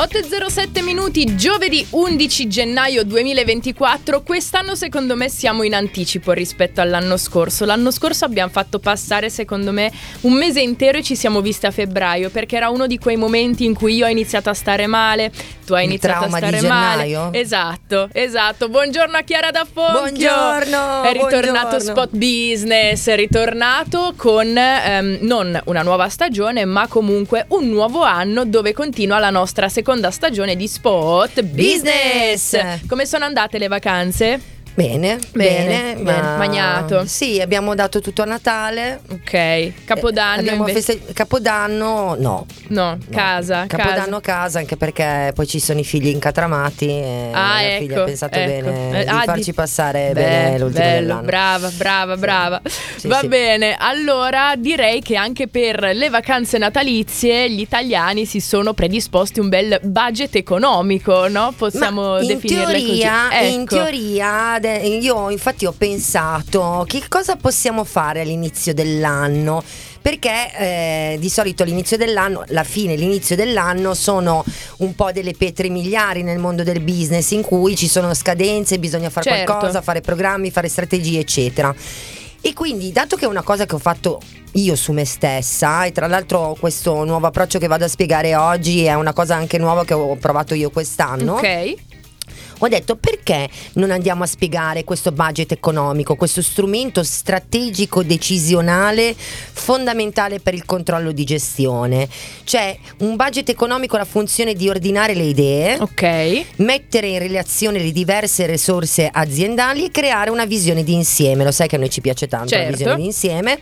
8.07 minuti, giovedì 11 gennaio 2024. Quest'anno secondo me siamo in anticipo rispetto all'anno scorso. L'anno scorso abbiamo fatto passare secondo me un mese intero e ci siamo visti a febbraio perché era uno di quei momenti in cui io ho iniziato a stare male, tu hai Il iniziato a stare male. Esatto, esatto. Buongiorno a Chiara da Fonchio. Buongiorno, È ritornato buongiorno. Spot Business, è ritornato con ehm, non una nuova stagione, ma comunque un nuovo anno dove continua la nostra seconda stagione di Spot. Business. Come sono andate le vacanze? Bene, Bene, bene, bene. Magnato. Sì, abbiamo dato tutto a Natale. Ok, Capodanno Eh, feste- Capodanno no. No, no. casa, Capodanno a casa anche perché poi ci sono i figli incatramati e Ah, la ecco, figlia ha pensato ecco. bene Eh, di ah, farci di- passare Beh, bene l'ultimo bello, dell'anno. brava, brava, brava. Sì, Va sì. bene, allora direi che anche per le vacanze natalizie gli italiani si sono predisposti un bel budget economico, no? Possiamo Ma in definirle teoria, così. in Ecco. teoria, io infatti ho pensato che cosa possiamo fare all'inizio dell'anno. Perché eh, di solito all'inizio dell'anno, la fine e l'inizio dell'anno sono un po' delle pietre miliari nel mondo del business in cui ci sono scadenze, bisogna fare Certo. qualcosa, fare programmi, fare strategie, eccetera. E quindi, dato che è una cosa che ho fatto io su me stessa, e tra l'altro questo nuovo approccio che vado a spiegare oggi è una cosa anche nuova che ho provato io quest'anno Ok. Ho detto perché non andiamo a spiegare questo budget economico, questo strumento strategico decisionale fondamentale per il controllo di gestione. Cioè un budget economico ha la funzione di ordinare le idee, Ok. mettere in relazione le diverse risorse aziendali e creare una visione di insieme. Lo sai che a noi ci piace tanto Certo. la visione di insieme.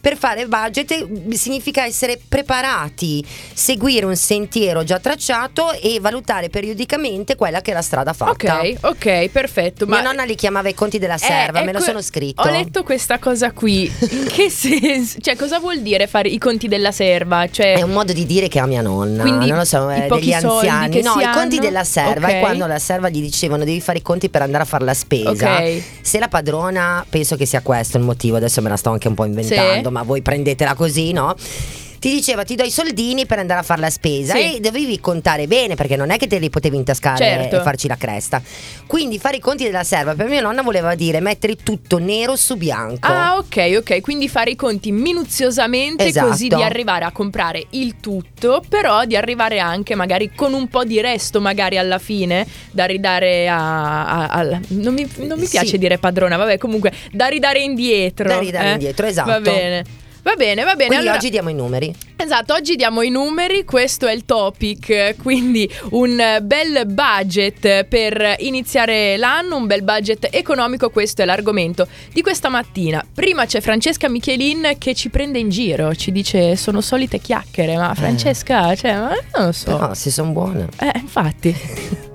Per fare budget eh, significa essere preparati, seguire un sentiero già tracciato e valutare periodicamente quella che è la strada fatta. Ok, ok, perfetto. Mia nonna li chiamava i conti della Eh, serva, me lo ecco, sono scritto. Ho letto questa cosa qui. In che senso? Cioè, cosa vuol dire fare i conti della serva? Cioè, È un modo di dire che ha mia nonna, Quindi non lo so, eh, degli anziani. No, i conti hanno? della serva Ok. è quando la serva gli dicevano devi fare i conti per andare a fare la spesa. Ok. Se la padrona, penso che sia questo il motivo, adesso me la sto anche un po' inventando, Sì. Ma voi prendetela così, no? Ti diceva ti do i soldini per andare a fare la spesa Sì. e dovevi contare bene perché non è che te li potevi intascare Certo. e farci la cresta. Quindi fare i conti della serva per mia nonna voleva dire mettere tutto nero su bianco. Ah, ok, ok. Quindi fare i conti minuziosamente Esatto. così di arrivare a comprare il tutto, però di arrivare anche magari con un po' di resto, magari alla fine, da ridare a. a- al- non, mi, non mi piace Sì. dire padrona, vabbè, comunque, da ridare indietro. Da ridare eh? indietro, esatto. Va bene. Va bene, va bene. Quindi allora- oggi diamo i numeri. Esatto, oggi diamo i numeri, questo è il topic, quindi un bel budget per iniziare l'anno, un bel budget economico, questo è l'argomento di questa mattina. Prima c'è Francesca Michelin che ci prende in giro, ci dice sono solite chiacchiere, ma Francesca, cioè, ma non lo so. No, se sono buone. Eh, infatti.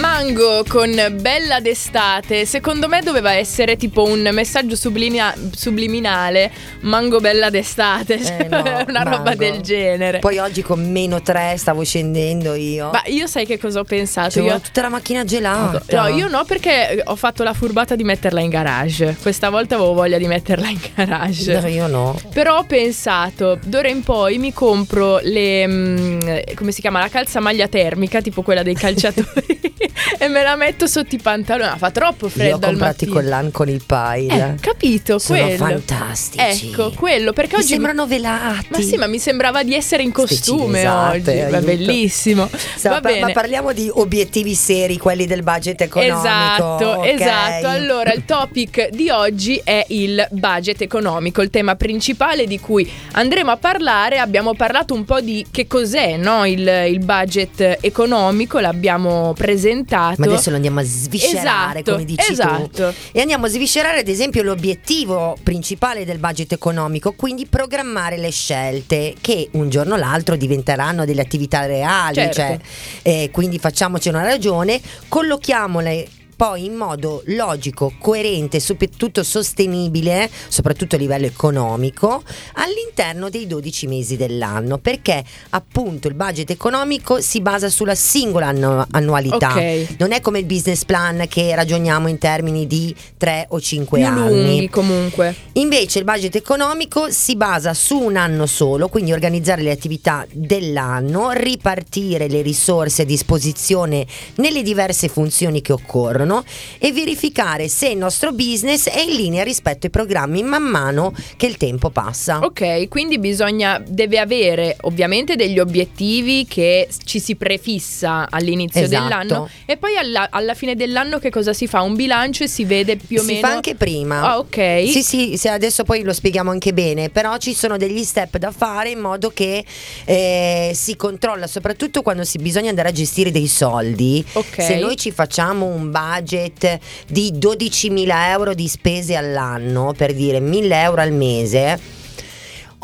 Mango con Bella d'estate, secondo me doveva essere tipo un messaggio sublinea- subliminale, Mango Bella d'estate, Eh, no, una roba Mango. del genere. Poi oggi con meno 3 stavo scendendo io. Ma io sai che cosa ho pensato? C'avevo Io- Cioè, tutta la macchina gelata. No, io no perché ho fatto la furbata di metterla in garage. Questa volta avevo voglia di metterla in garage. No, io no. Però ho pensato, d'ora in poi mi compro le. mm, come si chiama? La calzamaglia termica, tipo quella dei calciatori. e me la metto sotto i pantaloni. Ah, fa troppo Io ho freddo al comprato i mattino. collan con il pile. Eh, capito, Sono quello. fantastici. Ecco, quello perché Mi oggi. sembrano velati. Ma sì, ma mi sembrava di essere in costume cinesate, oggi. Va bellissimo. Sa- Va pa- bene. Ma parliamo di obiettivi seri, quelli del budget economico. Esatto, ok? esatto. Allora, il topic di oggi è il budget economico, il tema principale di cui andremo a parlare. Abbiamo parlato un po' di che cos'è no? il, il budget economico, l'abbiamo presentato. Ma adesso lo andiamo a sviscerare, Esatto, come dici esatto. tu. E andiamo a sviscerare, ad esempio, l'obiettivo principale del budget economico, quindi programmare le scelte che un giorno o l'altro diventeranno delle attività reali. Certo. Cioè, eh, quindi facciamoci una ragione, collochiamole poi in modo logico, coerente, soprattutto sostenibile, soprattutto a livello economico, all'interno dei 12 mesi dell'anno, perché appunto il budget economico si basa sulla singola annu- annualità. Ok. Non è come il business plan che ragioniamo in termini di 3 o 5 Più anni. lunghi comunque. Invece il budget economico si basa su un anno solo, quindi organizzare le attività dell'anno, ripartire le risorse a disposizione nelle diverse funzioni che occorrono e verificare se il nostro business è in linea rispetto ai programmi man mano che il tempo passa. Ok, quindi bisogna, deve avere ovviamente degli obiettivi che ci si prefissa all'inizio Esatto. dell'anno e poi alla, alla fine dell'anno che cosa si fa? Un bilancio e si vede più o si meno... fa anche prima. Ah, ok. Sì, sì, se adesso poi lo spieghiamo anche bene, però ci sono degli step da fare in modo che eh, si controlla, soprattutto quando si bisogna andare a gestire dei soldi. Ok. Se noi ci facciamo un budget di 12.000 euro di spese all'anno, per dire 1.000 euro al mese,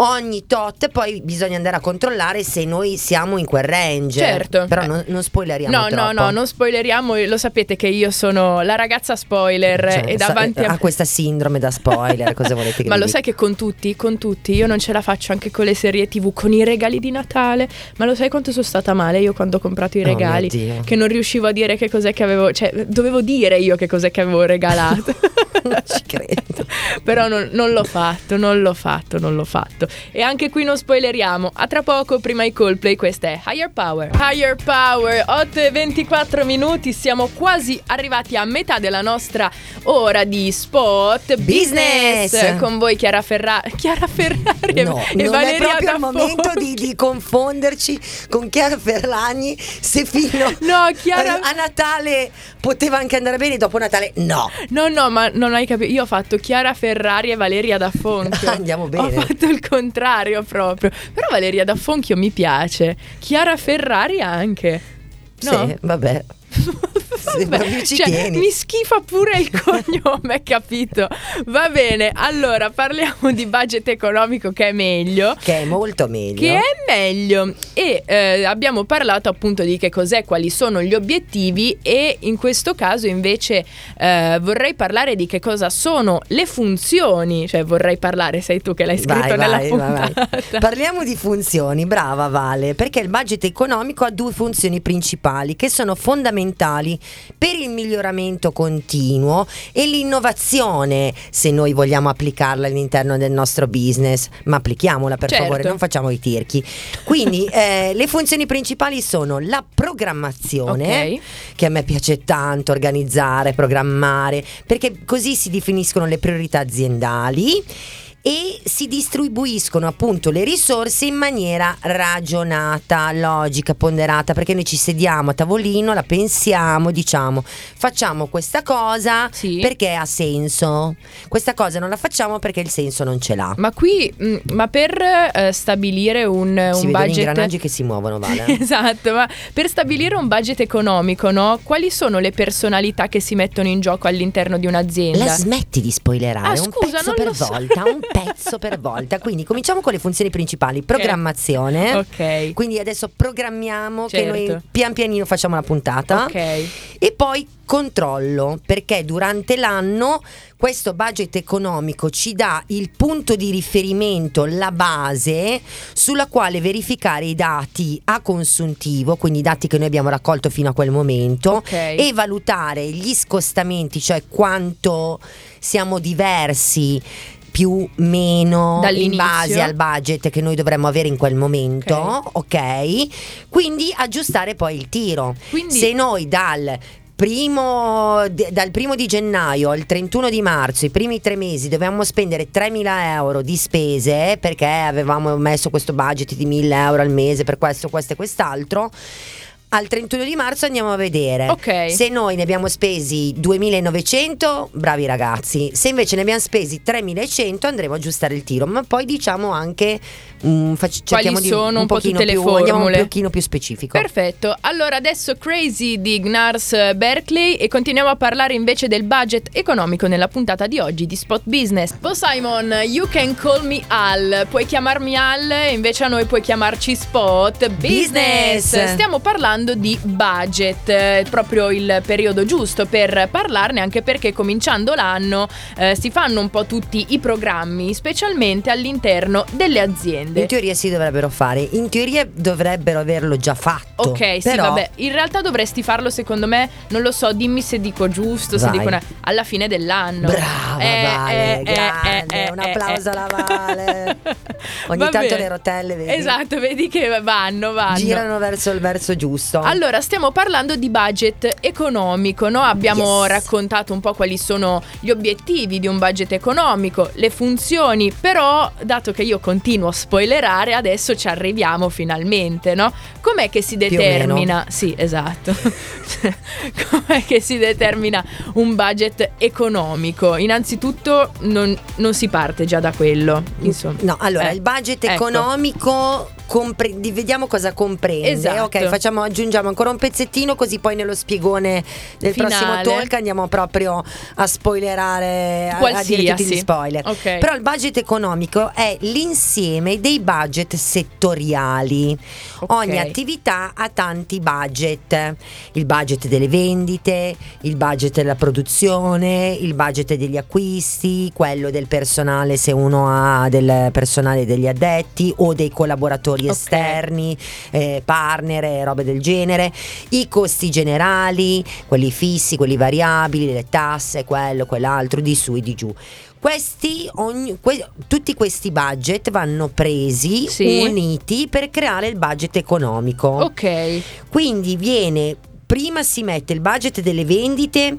ogni tot poi bisogna andare a controllare se noi siamo in quel range. Certo. Però non, non spoileriamo No, no, troppo. no, non spoileriamo, lo sapete che io sono la ragazza spoiler Cioè, e sa- davanti a... ha questa sindrome da spoiler, cosa volete che Ma lo dica? sai che con tutti, con tutti, io non ce la faccio anche con le serie tv, con i regali di Natale. Ma lo sai quanto sono stata male io quando ho comprato i Oh, regali? Dio. che non riuscivo a dire che cos'è che avevo, cioè dovevo dire io che cos'è che avevo regalato. Non ci credo. Però non, non l'ho fatto, non l'ho fatto, non l'ho fatto. E anche qui non spoileriamo. A tra poco, prima i Coldplay, questa è Higher Power. Higher Power, 8 e 24 minuti, siamo quasi arrivati a metà della nostra ora di spot business. Business. Con voi Chiara, Ferra- Chiara Ferrari e- No, e non Valeria è proprio il momento di, di confonderci con Chiara Ferlagni se fino No, Chiara- a Natale poteva anche andare bene, dopo Natale no. No, no, ma non hai capito. Io ho fatto Chiara Ferrari e Valeria D'Affonchio. Andiamo Ho bene. fatto il contrario proprio. Però Valeria D'Affonchio mi piace. Chiara Ferrari anche. No? Sì, vabbè. Vabbè, cioè, mi schifa pure il cognome, capito? Va bene, allora parliamo di budget economico che è meglio. Che è molto meglio. Che è meglio e eh, abbiamo parlato appunto di che cos'è, quali sono gli obiettivi e in questo caso invece eh, vorrei parlare di che cosa sono le funzioni, cioè vorrei parlare, sei tu che l'hai scritto Vai, nella vai, vai, vai. puntata. Parliamo di funzioni, brava Vale, perché il budget economico ha due funzioni principali che sono fondamentali per il miglioramento continuo e l'innovazione, se noi vogliamo applicarla all'interno del nostro business, ma applichiamola per Certo. favore, non facciamo i tirchi. Quindi eh, le funzioni principali sono la programmazione, Ok. che a me piace tanto organizzare, programmare, perché così si definiscono le priorità aziendali e si distribuiscono appunto le risorse in maniera ragionata, logica, ponderata, perché noi ci sediamo a tavolino, la pensiamo, diciamo facciamo questa cosa Sì. perché ha senso, questa cosa non la facciamo perché il senso non ce l'ha. Ma qui, mh, ma per eh, stabilire un, si un vedono gli budget... ingranaggi che si muovono, Vale. Esatto, ma per stabilire un budget economico, no? Quali sono le personalità che si mettono in gioco all'interno di un'azienda? La smetti di spoilerare Ah, un scusa, pezzo non per lo so. volta, un pezzo per volta. Quindi cominciamo con le funzioni principali: programmazione. Ok. Quindi adesso programmiamo che Certo. noi pian pianino facciamo la puntata. Ok. E poi controllo, perché durante l'anno questo budget economico ci dà il punto di riferimento, la base sulla quale verificare i dati a consuntivo, quindi i dati che noi abbiamo raccolto fino a quel momento, Ok. e valutare gli scostamenti, cioè quanto siamo diversi più meno in Dall'inizio. base al budget che noi dovremmo avere in quel momento, ok? Quindi aggiustare poi il tiro. Quindi- Se noi dal primo, d- dal primo di gennaio al 31 di marzo, i primi tre mesi, dovevamo spendere 3.000 euro di spese perché avevamo messo questo budget di 1.000 euro al mese per questo, questo e quest'altro. Al 31 di marzo andiamo a vedere Ok. se noi ne abbiamo spesi 2.900, bravi ragazzi. Se invece ne abbiamo spesi 3.100 andremo a aggiustare il tiro. Ma poi diciamo anche mm, fac- cerchiamo di sono un po' pochino tutte le più, andiamo un formule? pochino più specifico. Perfetto, allora adesso Crazy di Gnars Berkeley e continuiamo a parlare invece del budget economico nella puntata di oggi di Spot Business. Oh Simon, you can call me Al, puoi chiamarmi Al invece a noi puoi chiamarci Spot Business. Business. Stiamo parlando parlando di budget, è proprio il periodo giusto per parlarne anche perché cominciando l'anno eh, si fanno un po' tutti i programmi, specialmente all'interno delle aziende. In teoria si dovrebbero fare, in teoria dovrebbero averlo già fatto. Ok, sì, però... vabbè, in realtà dovresti farlo secondo me, non lo so, dimmi se dico giusto, se Vai. dico una- alla fine dell'anno. Brava Eh, Vale, eh, grande, eh, eh, un eh, applauso eh. alla Vale. Ogni Va tanto bene. le rotelle, vedi? Esatto, vedi che vanno, vanno. Girano verso il verso giusto. Allora, stiamo parlando di budget economico, no? Abbiamo Yes. raccontato un po' quali sono gli obiettivi di un budget economico, le funzioni, però dato che io continuo a spoilerare, adesso ci arriviamo finalmente, no? Com'è che si determina? Sì, esatto. Com'è che si determina un budget economico? Innanzitutto non, non si parte già da quello, insomma. No, allora Eh, il budget ecco. economico compre- di- vediamo cosa comprende. Esatto. Ok, facciamo, aggiungiamo ancora un pezzettino così poi nello spiegone del Finale. prossimo talk andiamo proprio a spoilerare, a, a dire Qualsiasi. tutti gli spoiler. Ok. Però il budget economico è l'insieme dei budget settoriali. Ok. Ogni attività ha tanti budget. Il budget delle vendite, il budget della produzione, il budget degli acquisti, quello del personale se uno ha del personale degli addetti o dei collaboratori Ok. esterni, eh, partner e robe del genere, i costi generali, quelli fissi, quelli variabili, le tasse, quello, quell'altro, di su e di giù. Questi, ogni- que- tutti questi budget vanno presi, Sì. uniti per creare il budget economico. Ok. Quindi viene, prima si mette il budget delle vendite,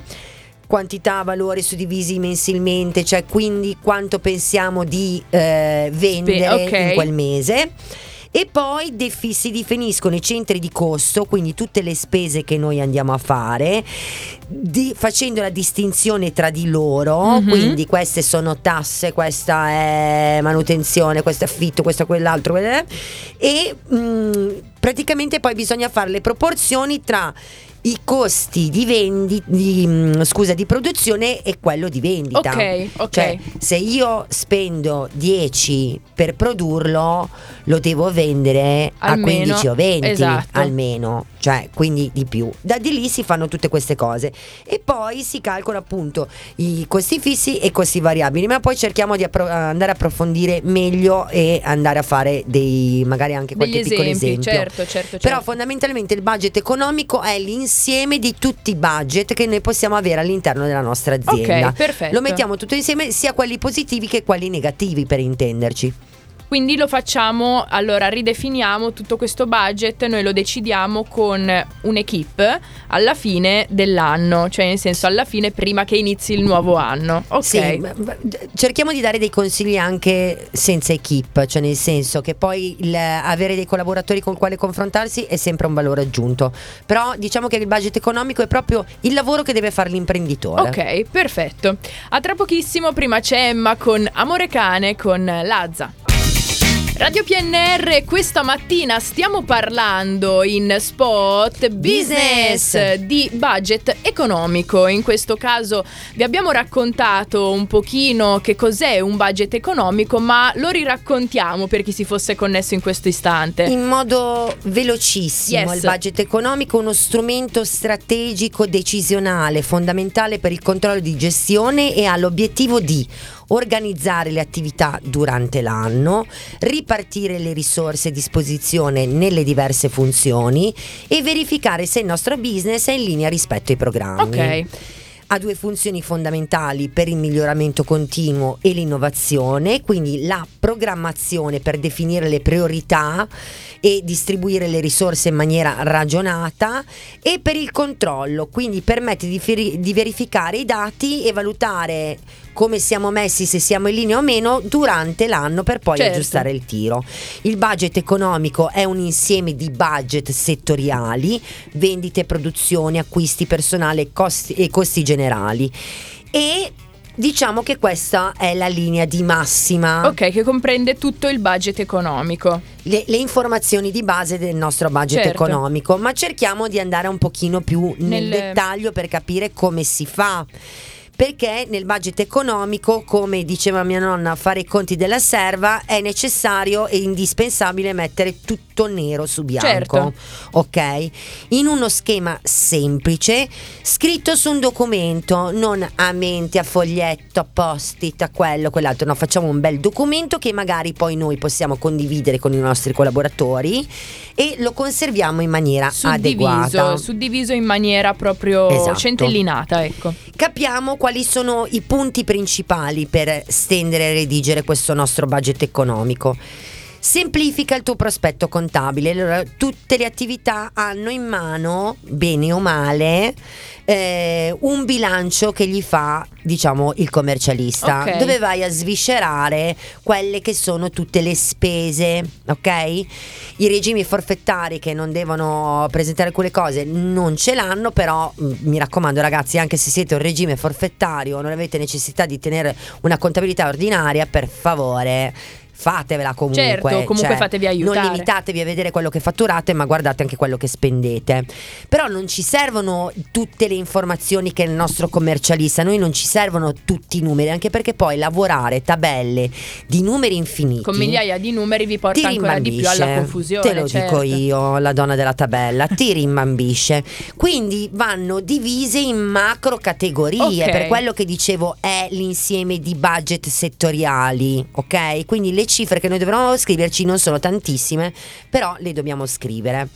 quantità, valore suddivisi mensilmente, cioè quindi quanto pensiamo di eh, vendere ok. in quel mese. E poi defi- si definiscono i centri di costo, quindi tutte le spese che noi andiamo a fare, di- facendo la distinzione tra di loro, Mhm. quindi queste sono tasse, questa è manutenzione, questo è affitto, questo è quell'altro, quella- e mm, praticamente poi bisogna fare le proporzioni tra i costi di vendita, di, mm, scusa, di produzione e quello di vendita. Ok, ok. Cioè, se io spendo 10 per produrlo, lo devo vendere Almeno, a 15 o 20 esatto. almeno, cioè quindi di più. Da di lì si fanno tutte queste cose e poi si calcola appunto i costi fissi e i costi variabili, ma poi cerchiamo di appro- andare a approfondire meglio e andare a fare dei magari anche Degli qualche piccolo esempi, esempio. certo, certo, certo. Però fondamentalmente il budget economico è l'insieme di tutti i budget che noi possiamo avere all'interno della nostra azienda. Ok, perfetto. Lo mettiamo tutto insieme, sia quelli positivi che quelli negativi per intenderci. Quindi lo facciamo, allora ridefiniamo tutto questo budget, noi lo decidiamo con un'equipe alla fine dell'anno, cioè nel senso alla fine prima che inizi il nuovo anno. Ok. Sì, cerchiamo di dare dei consigli anche senza equip, cioè nel senso che poi avere dei collaboratori con quali confrontarsi è sempre un valore aggiunto. Però diciamo che il budget economico è proprio il lavoro che deve fare l'imprenditore. Ok, perfetto. A tra pochissimo, prima c'è Emma con Amore Cane con Lazza. Radio PNR, questa mattina stiamo parlando in spot business, Business. di budget economico. In questo caso vi abbiamo raccontato un pochino che cos'è un budget economico, ma lo riraccontiamo per chi si fosse connesso in questo istante. In modo velocissimo, Yes. il budget economico è uno strumento strategico decisionale fondamentale per il controllo di gestione e ha l'obiettivo di organizzare le attività durante l'anno, ripartire le risorse a disposizione nelle diverse funzioni e verificare se il nostro business è in linea rispetto ai programmi. Ok. Ha due funzioni fondamentali per il miglioramento continuo e l'innovazione, quindi la programmazione per definire le priorità e distribuire le risorse in maniera ragionata e per il controllo, quindi permette di, feri- di verificare i dati e valutare come siamo messi, se siamo in linea o meno durante l'anno per poi Certo. aggiustare il tiro. Il budget economico è un insieme di budget settoriali, vendite, produzioni, acquisti, personale costi, e costi generali. E diciamo che questa è la linea di massima. Ok, che comprende tutto il budget economico. Le, le informazioni di base del nostro budget Certo. economico, ma cerchiamo di andare un pochino più nel Nel- dettaglio per capire come si fa. Perché nel budget economico, come diceva mia nonna, fare i conti della serva è necessario e indispensabile mettere tutto nero su bianco. Certo. Ok? In uno schema semplice, scritto su un documento, non a mente, a foglietto, a post-it, a quello, quell'altro. No, facciamo un bel documento che magari poi noi possiamo condividere con i nostri collaboratori e lo conserviamo in maniera adeguata. Suddiviso, suddiviso in maniera proprio Esatto. centellinata, ecco. Capiamo quali sono i punti principali per stendere e redigere questo nostro budget economico. Semplifica il tuo prospetto contabile. Allora, tutte le attività hanno in mano, bene o male, eh, un bilancio che gli fa, diciamo, il commercialista, Ok. dove vai a sviscerare quelle che sono tutte le spese, ok? I regimi forfettari che non devono presentare alcune cose non ce l'hanno, però mh, mi raccomando ragazzi, anche se siete un regime forfettario o non avete necessità di tenere una contabilità ordinaria, per favore fatevela comunque. Certo, comunque cioè, fatevi aiutare. Non limitatevi a vedere quello che fatturate, ma guardate anche quello che spendete. Però non ci servono tutte le informazioni che il nostro commercialista, noi non ci servono tutti i numeri, anche perché poi lavorare tabelle di numeri infiniti Con migliaia di numeri vi porta ancora di più alla confusione. Te lo certo. dico io, la donna della tabella, ti rimbambisce. Quindi vanno divise in macro categorie, Ok. per quello che dicevo è l'insieme di budget settoriali, ok? Quindi le cifre che noi dovremmo scriverci non sono tantissime, però le dobbiamo scrivere.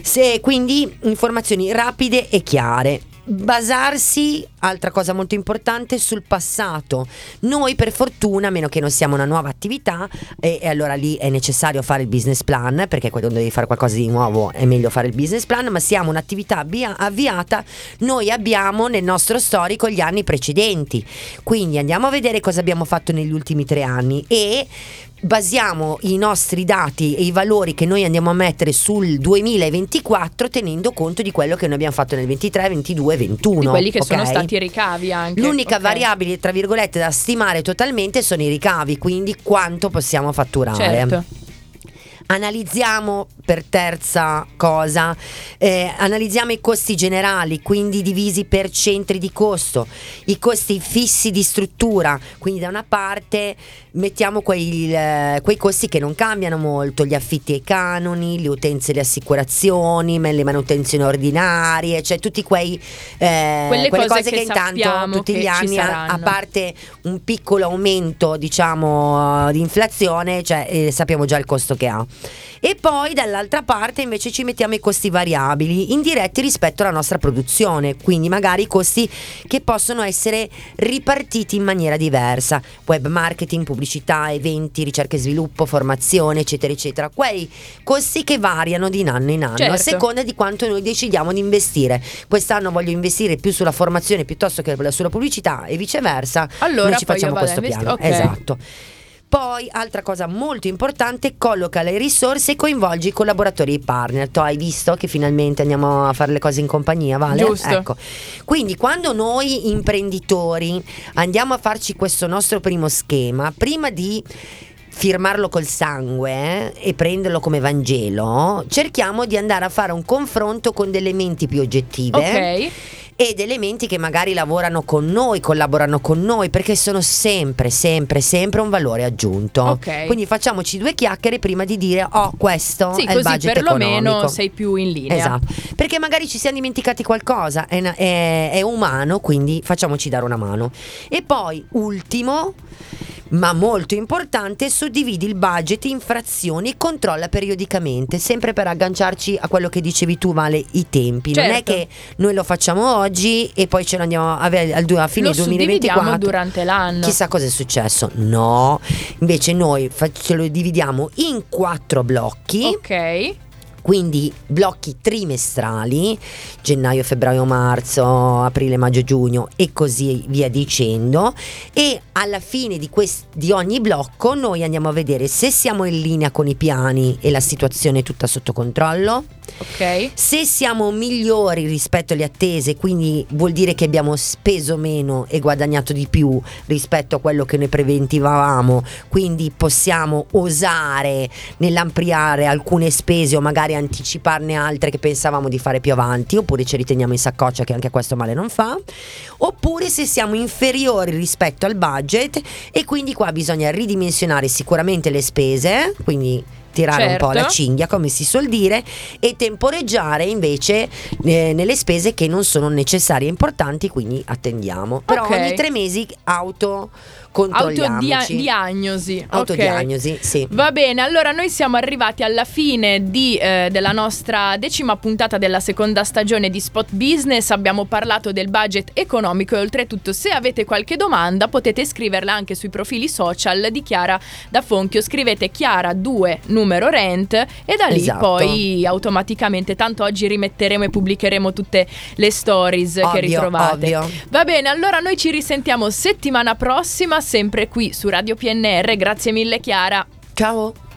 Se, quindi informazioni rapide e chiare. Basarsi, altra cosa molto importante, sul passato. Noi per fortuna, a meno che non siamo una nuova attività, e, e allora lì è necessario fare il business plan, perché quando devi fare qualcosa di nuovo è meglio fare il business plan, ma siamo un'attività avvia- avviata, noi abbiamo nel nostro storico gli anni precedenti. Quindi andiamo a vedere cosa abbiamo fatto negli ultimi tre anni e basiamo i nostri dati e i valori che noi andiamo a mettere sul 2024 tenendo conto di quello che noi abbiamo fatto nel 23, 22, 21. Di quelli che sono ok? stati i ricavi anche. L'unica ok. variabile, tra virgolette, da stimare totalmente sono i ricavi, quindi quanto possiamo fatturare. Certo. Analizziamo per terza cosa, eh, analizziamo i costi generali, quindi divisi per centri di costo, i costi fissi di struttura, quindi da una parte mettiamo quei, eh, quei costi che non cambiano molto, gli affitti e i canoni, le utenze e le assicurazioni, le manutenzioni ordinarie, cioè tutti quei eh, Quelle quelle cose cose che che intanto tutti che gli anni a, a parte un piccolo aumento diciamo di inflazione cioè eh, sappiamo già il costo che ha. E poi dall'altra parte invece ci mettiamo i costi variabili indiretti rispetto alla nostra produzione quindi magari i costi che possono essere ripartiti in maniera diversa. Web marketing pubblicità eventi ricerca e sviluppo formazione eccetera eccetera. Quei costi che variano di anno in anno a Certo. seconda di quanto noi decidiamo di investire. Quest'anno voglio investire più sulla formazione piuttosto che sulla pubblicità e viceversa. Allora noi ci facciamo a questo investi- piano. ok. esatto poi, altra cosa molto importante, colloca le risorse e coinvolgi i collaboratori e i partner. Tu hai visto che finalmente andiamo a fare le cose in compagnia, Vale? Giusto. Ecco. Quindi, quando noi imprenditori andiamo a farci questo nostro primo schema, prima di firmarlo col sangue eh, e prenderlo come Vangelo, cerchiamo di andare a fare un confronto con delle menti più oggettive Ok. Ed elementi che magari lavorano con noi, collaborano con noi, perché sono sempre, sempre, sempre un valore aggiunto. Ok. Quindi facciamoci due chiacchiere prima di dire, oh, questo Sì, è il così budget perlomeno economico. sei più in linea. Esatto, perché magari ci siamo dimenticati qualcosa, è, è- è umano, quindi facciamoci dare una mano. E poi, ultimo, ma molto importante, suddividi il budget in frazioni e controlla periodicamente, sempre per agganciarci a quello che dicevi tu, Vale, i tempi. Non è Certo. che noi lo facciamo oggi e poi ce lo andiamo a du- a fine Lo suddividiamo 2024. durante l'anno. Chissà cosa è successo. No, invece noi ce lo dividiamo in quattro blocchi Ok. Quindi blocchi trimestrali, gennaio, febbraio, marzo, aprile, maggio, giugno e così via dicendo. E alla fine di, quest- di ogni blocco noi andiamo a vedere se siamo in linea con i piani e la situazione è tutta sotto controllo, Ok. se siamo migliori rispetto alle attese, quindi vuol dire che abbiamo speso meno e guadagnato di più rispetto a quello che noi preventivavamo, quindi possiamo osare nell'ampliare alcune spese o magari magari anticiparne altre che pensavamo di fare più avanti, oppure ci riteniamo in saccoccia che anche questo male non fa, oppure se siamo inferiori rispetto al budget e quindi qua bisogna ridimensionare sicuramente le spese, quindi tirare certo. un po' la certo. cinghia, come si suol dire, e temporeggiare invece eh, nelle spese che non sono necessarie e importanti, quindi attendiamo. Però okay. ogni tre mesi auto Autodiagnosi. Autodiagnosi, okay. sì. Va bene, allora noi siamo arrivati alla fine di, eh, della nostra decima puntata della seconda stagione di Spot Business. Abbiamo parlato del budget economico e oltretutto se avete qualche domanda potete scriverla anche sui profili social di Chiara da Fonchio. Scrivete Chiara 2 numero rent e da lì esatto. poi automaticamente, tanto oggi rimetteremo e pubblicheremo tutte le stories ovvio, che ritrovate. Ovvio. Va bene, allora noi ci risentiamo settimana prossima sempre qui su Radio PNR. Grazie mille Chiara. Ciao.